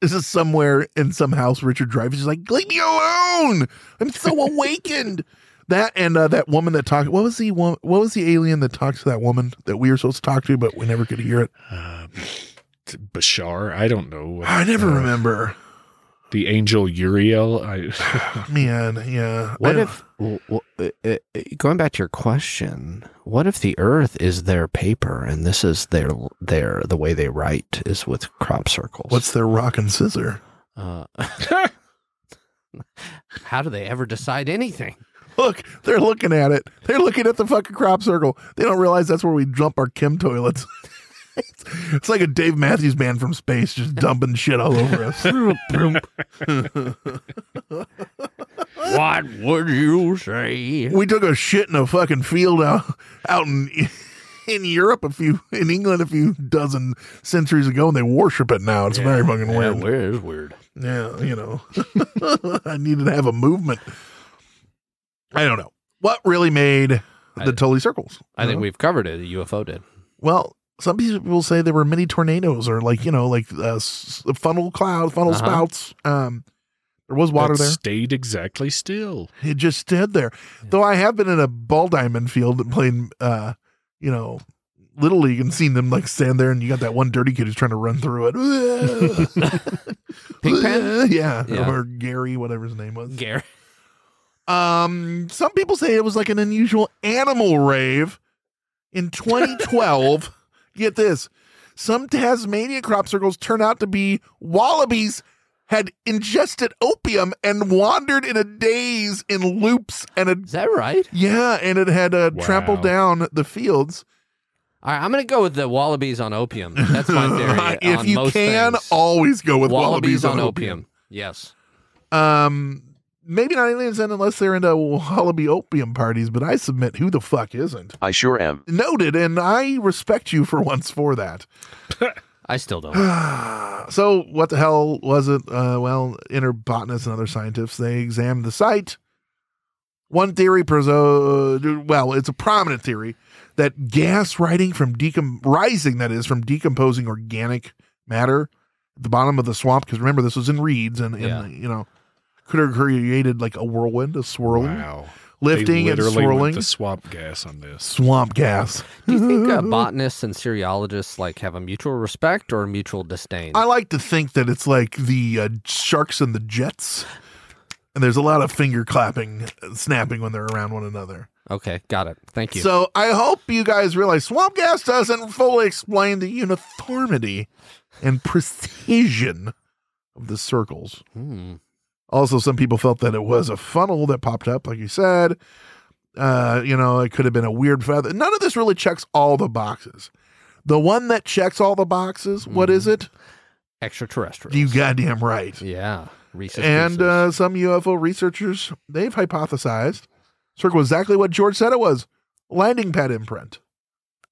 F: This is somewhere in some house. Richard Dreyfuss is like, "Leave me alone! I'm so awakened." That and uh, that woman that talked. What was the? What was the alien that talks to that woman that we were supposed to talk to, but we never could hear it?
I: Uh, Bashar, I don't know.
F: I never
I: Uh,
F: remember.
I: The angel Uriel. I
F: Man, yeah.
A: What
F: I-
A: if, w- w- uh, uh, going back to your question, what if the Earth is their paper and this is their their the way they write is with crop circles?
F: What's their rock and scissor?
A: uh, how do they ever decide anything?
F: Look, they're looking at it. They're looking at the fucking crop circle. They don't realize that's where we dump our chem toilets. it's, it's like a Dave Matthews band from space just dumping shit all over us.
A: what would you say?
F: we took a shit in a fucking field out out in in Europe a few in England a few dozen centuries ago, and they worship it now. It's very fucking
A: Yeah,
F: weird.
A: where is weird?
F: Yeah, you know, I needed to have a movement. I don't know what really made
A: I-
F: the Tully circles.
A: I think
F: know?
A: we've covered it. The UFO did.
F: Well, some people say there were mini tornadoes, or like you know, like uh, funnel cloud funnel
A: Uh-huh.
F: spouts. Um, there was water
I: that
F: there.
I: stayed exactly still.
F: It just stood there. Though I have been in a ball diamond field and playing, uh, you know, little league and seen them like stand there, and you got that one dirty kid who's trying to run through it.
A: Pigpen?
F: yeah,
A: Yeah.
F: or Gary, whatever his name was.
A: Gary.
F: Um, some people say it was like an unusual animal rave in 2012. Get this. Some Tasmania crop circles turn out to be wallabies had ingested opium and wandered in a daze in loops and a
A: Is that right?
F: yeah, and it had uh,
I: Wow.
F: trampled down the fields.
A: All right, I'm going to go with the wallabies on opium. That's my theory.
F: if
A: on
F: you
A: most
F: can,
A: things.
F: always go with wallabies,
A: on opium. Yes.
F: Um, maybe not aliens then, unless they're into wallaby opium parties. But I submit, who the fuck isn't?
H: I sure am.
F: Noted, and I respect you for once for that.
A: I still don't.
F: so, what the hell was it? Uh, well, inner botanists and other scientists they examined the site. One theory, preso- well, it's a prominent theory that gas rising from decom- rising that is from decomposing organic matter at the bottom of the swamp. Because remember, this was in reeds, and, and
A: Yeah.
F: you know, could have created like a whirlwind, a swirling,
I: Wow.
F: lifting
I: they
F: and
I: literally
F: swirling.
I: went the swamp gas on this.
F: swamp gas.
A: Do you think uh, botanists and cereologists like have a mutual respect or a mutual disdain?
F: I like to think that it's like the uh, sharks and the jets, and there's a lot of finger clapping, and snapping when they're around one another.
A: okay, got it. Thank you.
F: So I hope you guys realize swamp gas doesn't fully explain the uniformity and precision of the circles.
A: Hmm.
F: Also, some people felt that it was a funnel that popped up, like you said. Uh, you know, it could have been a weird feather. None of this really checks all the boxes. The one that checks all the boxes, what is it?
A: Extraterrestrials.
F: You goddamn right.
A: Yeah. Reese's
F: and uh, some UFO researchers they've hypothesized circle exactly what George said it was landing pad imprint.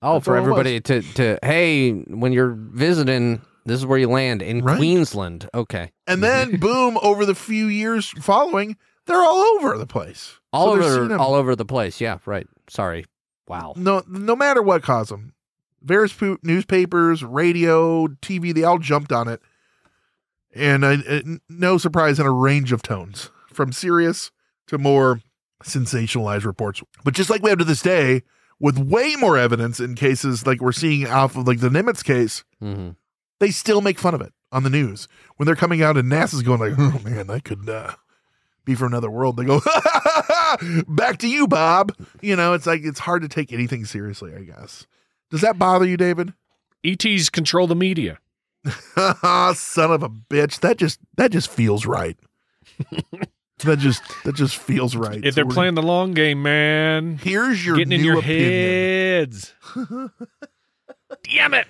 A: oh,
F: that's
A: for everybody to to hey, when you're visiting, this is where you land in
F: Right.
A: Queensland. Okay.
F: And then boom, over the few years following, They're all over the place.
A: All
F: So
A: over, all over the place. Yeah, right. Sorry. Wow.
F: no no matter what caused them various pu- newspapers radio tv they all jumped on it and uh, uh, no surprise in a range of tones from serious to more sensationalized reports but just like we have to this day with way more evidence in cases like we're seeing off of like the nimitz case
A: hmm
F: they still make fun of it on the news when they're coming out and NASA's going like, "Oh man, that could uh, be from another world." They go, "Back to you, Bob." You know, it's like it's hard to take anything seriously. I guess. Does that bother you, David?
I: ETs control the media.
F: Son of a bitch! That just that just feels right. that just that just feels right.
I: If they're playing the long game, man,
F: here's your
I: getting in your
F: opinion.
I: heads. Damn it!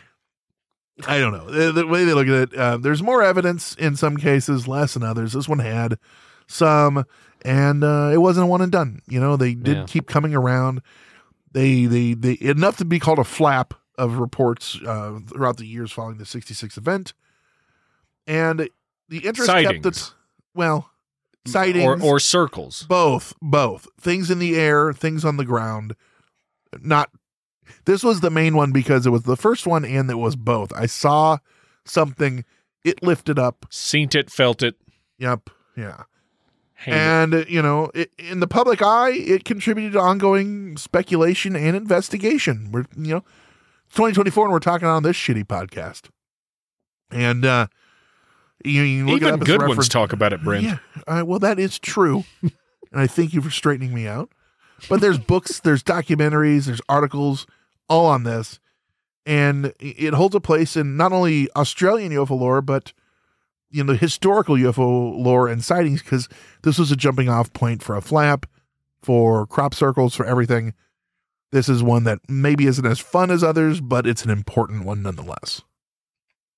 F: I don't know. The, the way they look at it, uh, there's more evidence in some cases, less in others. This one had some, and uh, it wasn't a one and done. You know, they did
A: Yeah.
F: keep coming around. They, they, they, enough to be called a flap of reports uh, throughout the years following the 66 event. And the interest kept the,
I: Sightings.
F: well, sightings
I: Or, or circles.
F: both, both things in the air, things on the ground. Not this was the main one because it was the first one and it was both. I saw something, it lifted up.
I: Seen it, felt it.
F: Yep, yeah,
I: Hang
F: and you know, it, in the public eye, it contributed to ongoing speculation and investigation. We're you know, 2024, and we're talking on this shitty podcast, and uh, you, you
I: Even good ones talk about it, Brent.
F: yeah, uh, well, that is true, and I thank you for straightening me out. But there's books, there's documentaries, there's articles, all on this, and it holds a place in not only Australian UFO lore, but you know, historical UFO lore and sightings, because this was a jumping off point for a flap, for crop circles, for everything. This is one that maybe isn't as fun as others, but it's an important one nonetheless.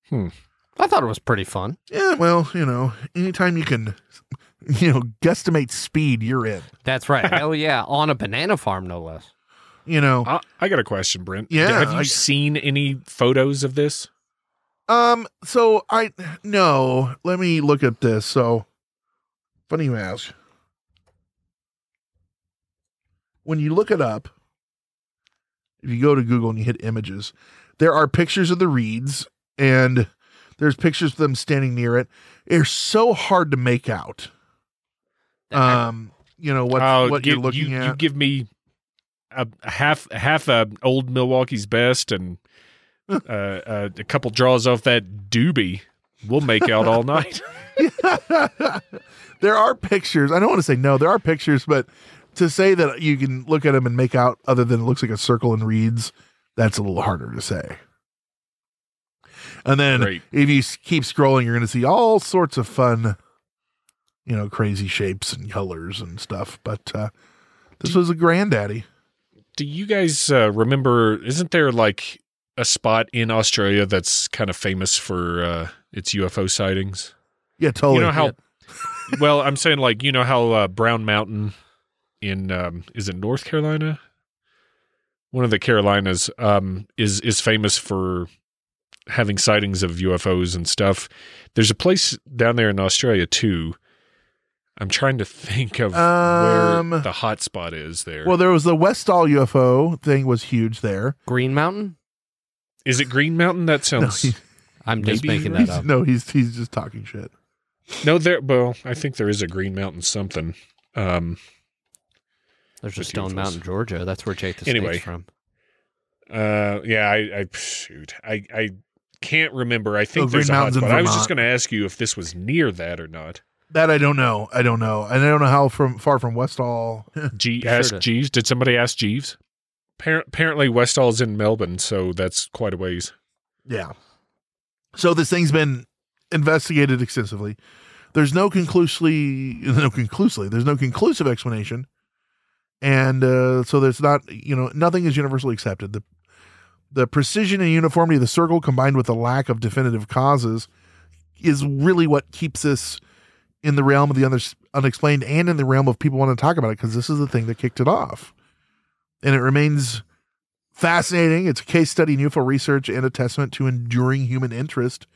F: Hmm.
A: I thought it was pretty fun.
F: Yeah, well, you know, anytime you can, you know, guesstimate speed, you're in.
A: That's right. Hell yeah. On a banana farm, no less.
F: You know,
I: I, I got a question, Brent.
F: Yeah,
I: Have you
F: I-
I: seen any photos of this?
F: Um, so I no, let me look at this. So funny you ask. When you look it up, if you go to Google and you hit images, there are pictures of the reeds and there's pictures of them standing near it. They're so hard to make out. Um, you know what
I: Oh,
F: what
I: gi-
F: you're looking
I: you,
F: at.
I: You give me a, a half half a old Milwaukee's best and uh, uh, a couple draws off that doobie. We'll make out all night.
F: there are pictures. I don't want to say no. There are pictures, but to say that you can look at them and make out other than it looks like a circle and reads, that's a little harder to say. And then
I: Great.
F: if you keep scrolling, you're going to see all sorts of fun, you know, crazy shapes and colors and stuff. But uh, this was a granddaddy.
I: Do you guys uh, remember? Isn't there like a spot in Australia that's kind of famous for uh, its UFO sightings?
F: Yeah, totally.
I: You know how? well, I'm saying like you know how uh, Brown Mountain in um, is it North Carolina? One of the Carolinas um, is is famous for having sightings of UFOs and stuff. There's a place down there in Australia too. I'm trying to think of
F: Um,
I: where the hot spot is there.
F: well, there was the Westall UFO thing was huge there.
A: Green Mountain?
I: is it Green Mountain? That
F: No,
I: sounds
F: he-
A: I'm just making that up.
F: no, he's he's just talking shit.
I: no there. Well, I think there is a Green Mountain something. Um,
A: There's a Stone
I: UFOs.
A: Mountain, Georgia. That's where Jake the
I: Anyway.
A: Snake's from.
I: Uh, yeah, I, I shoot, I, I can't remember. I think
F: Oh,
I: there's
F: Green
I: a hot
F: Mountain's in
I: spot. I was just going to ask you if this was near that or not.
F: That I don't know. I don't know, and I don't know how from far from Westall.
I: G ask
A: sure
I: Jeeves. Did somebody ask Jeeves? Appar- apparently, Westall's in Melbourne, so that's quite a ways.
F: yeah. So this thing's been investigated extensively. There's no conclusively, no conclusively. There's no conclusive explanation, and uh, so there's not. You know, nothing is universally accepted. The the precision and uniformity of the circle, combined with the lack of definitive causes, is really what keeps this in the realm of the unexplained and in the realm of people want to talk about it because this is the thing that kicked it off. And it remains fascinating. It's a case study in UFO research and a testament to enduring human interest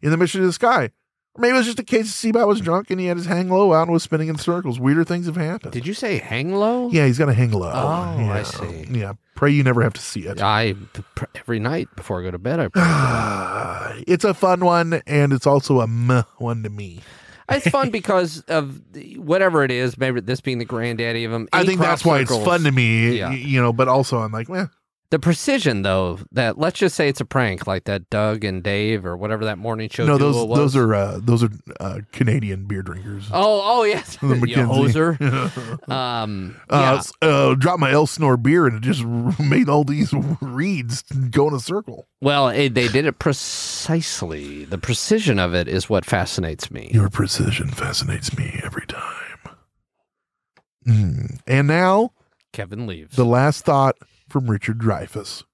F: in the mission of the sky. Or maybe it was just a case of Seabot was drunk and he had his hang low out and was spinning in circles. Weirder things have happened.
A: Did you say hang low?
F: Yeah, he's got a hang low.
A: Oh, I see.
F: Yeah. Pray you never have to see it.
A: I every night before I go to bed. I pray.
F: it's a fun one and it's also a meh one to me.
A: It's fun because of the- whatever it is. Maybe this being the granddaddy of them.
F: I think that's why it's fun to me,
A: Yeah.
F: you know, but also I'm like, eh,
A: The precision, though, that let's just say it's a prank, like that Doug and Dave or whatever that morning show.
F: no, those
A: was.
F: those are uh, those are uh, Canadian beer drinkers.
A: Oh, oh yes,
F: The
A: hoser. um,
F: Uh,
A: yeah.
F: uh, dropped my Elsinore beer and it just made all these reeds go in a circle.
A: Well, it, they did it precisely. The precision of it is what fascinates me.
F: Your precision fascinates me every time. Mm. And now
A: Kevin leaves.
F: the last thought from Richard Dreyfuss.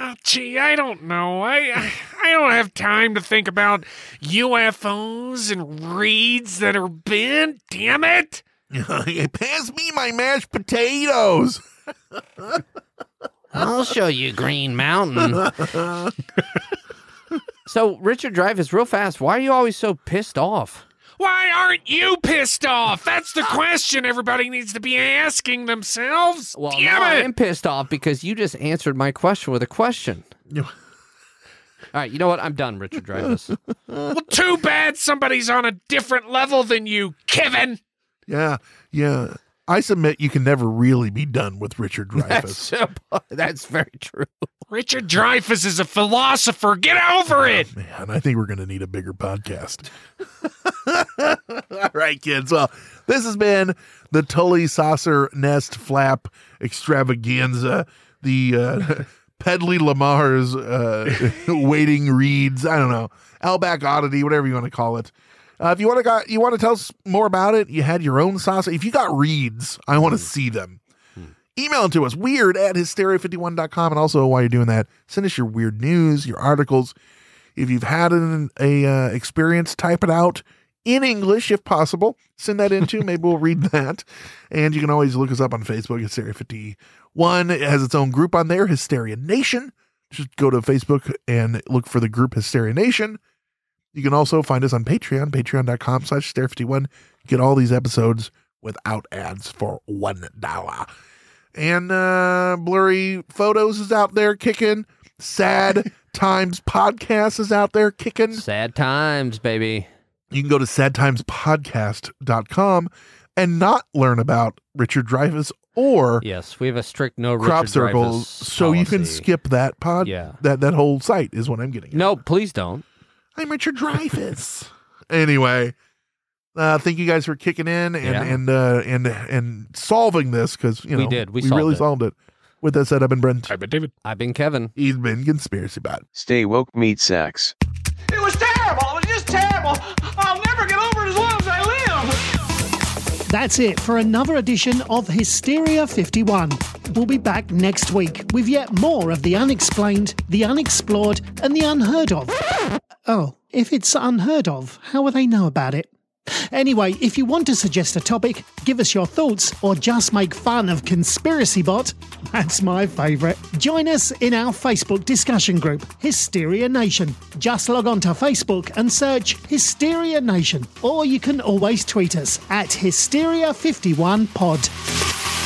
I: Oh, gee, I don't know. I I don't have time to think about UFOs and reeds that are bent. Damn it!
F: Pass me my mashed potatoes.
A: I'll show you Green Mountain. so, Richard Dreyfuss, real fast. Why are you always so pissed off?
I: Why aren't you pissed off? That's the question everybody needs to be asking themselves.
A: Well,
I: Damn
A: now I'm pissed off because you just answered my question with a question. All right, you know what? I'm done, Richard Dreyfuss.
I: Well, too bad somebody's on a different level than you, Kevin.
F: Yeah, yeah. I submit you can never really be done with Richard Dreyfuss.
A: That's,
F: Dreyfuss.
A: that's very true.
I: Richard Dreyfuss is a philosopher. Get over it.
F: Man, I think we're going to need a bigger podcast. All right, kids. Well, this has been the Tully Saucer Nest Flap Extravaganza, the uh, Pedley Lamar's uh, Waiting Reads. I don't know, Outback Oddity, whatever you want to call it. Uh, if you want to got you want to tell us more about it, you had your own sauce. If you got reads, I want to see them. Email them to us, weird at hysteria51.com. And also, while you're doing that, send us your weird news, your articles. If you've had an a, uh, experience, type it out in English if possible. Send that in too. Maybe we'll read that. And you can always look us up on Facebook, Hysteria 51. It has its own group on there, Hysteria Nation. Just go to Facebook and look for the group Hysteria Nation. You can also find us on Patreon, patreon.com slash hysteria51. Get all these episodes without ads for one dollar. And uh Blurry Photos is out there kicking. Sad Times Podcast is out there kicking.
A: Sad times, baby.
F: You can go to sadtimespodcast.com and not learn about Richard Dreyfuss or
A: Yes, we have a strict no
F: crop
A: Richard
F: circles,
A: Dreyfuss
F: so you can skip that pod.
A: Yeah.
F: that that whole site is what I'm getting. at.
A: No, please don't.
F: I'm Richard Dreyfuss. anyway, uh, thank you guys for kicking in and
A: Yeah.
F: and uh, and and solving this because you know
A: We did. We
F: really
A: solved it.
F: solved it. With that said, I've been Brent.
I: I've been David.
A: I've been Kevin.
F: He's been conspiracy bot.
H: Stay woke, meat sacks.
C: It was terrible. It was just terrible. I'll never get over it as long as I live.
E: That's it for another edition of Hysteria 51. We'll be back next week with yet more of the unexplained, the unexplored, and the unheard of. Oh, if it's unheard of, how will they know about it? Anyway, if you want to suggest a topic, give us your thoughts, or just make fun of Conspiracy Bot, that's my favourite. Join us in our Facebook discussion group, Hysteria Nation. Just log on to Facebook and search Hysteria Nation, or you can always tweet us at Hysteria51pod.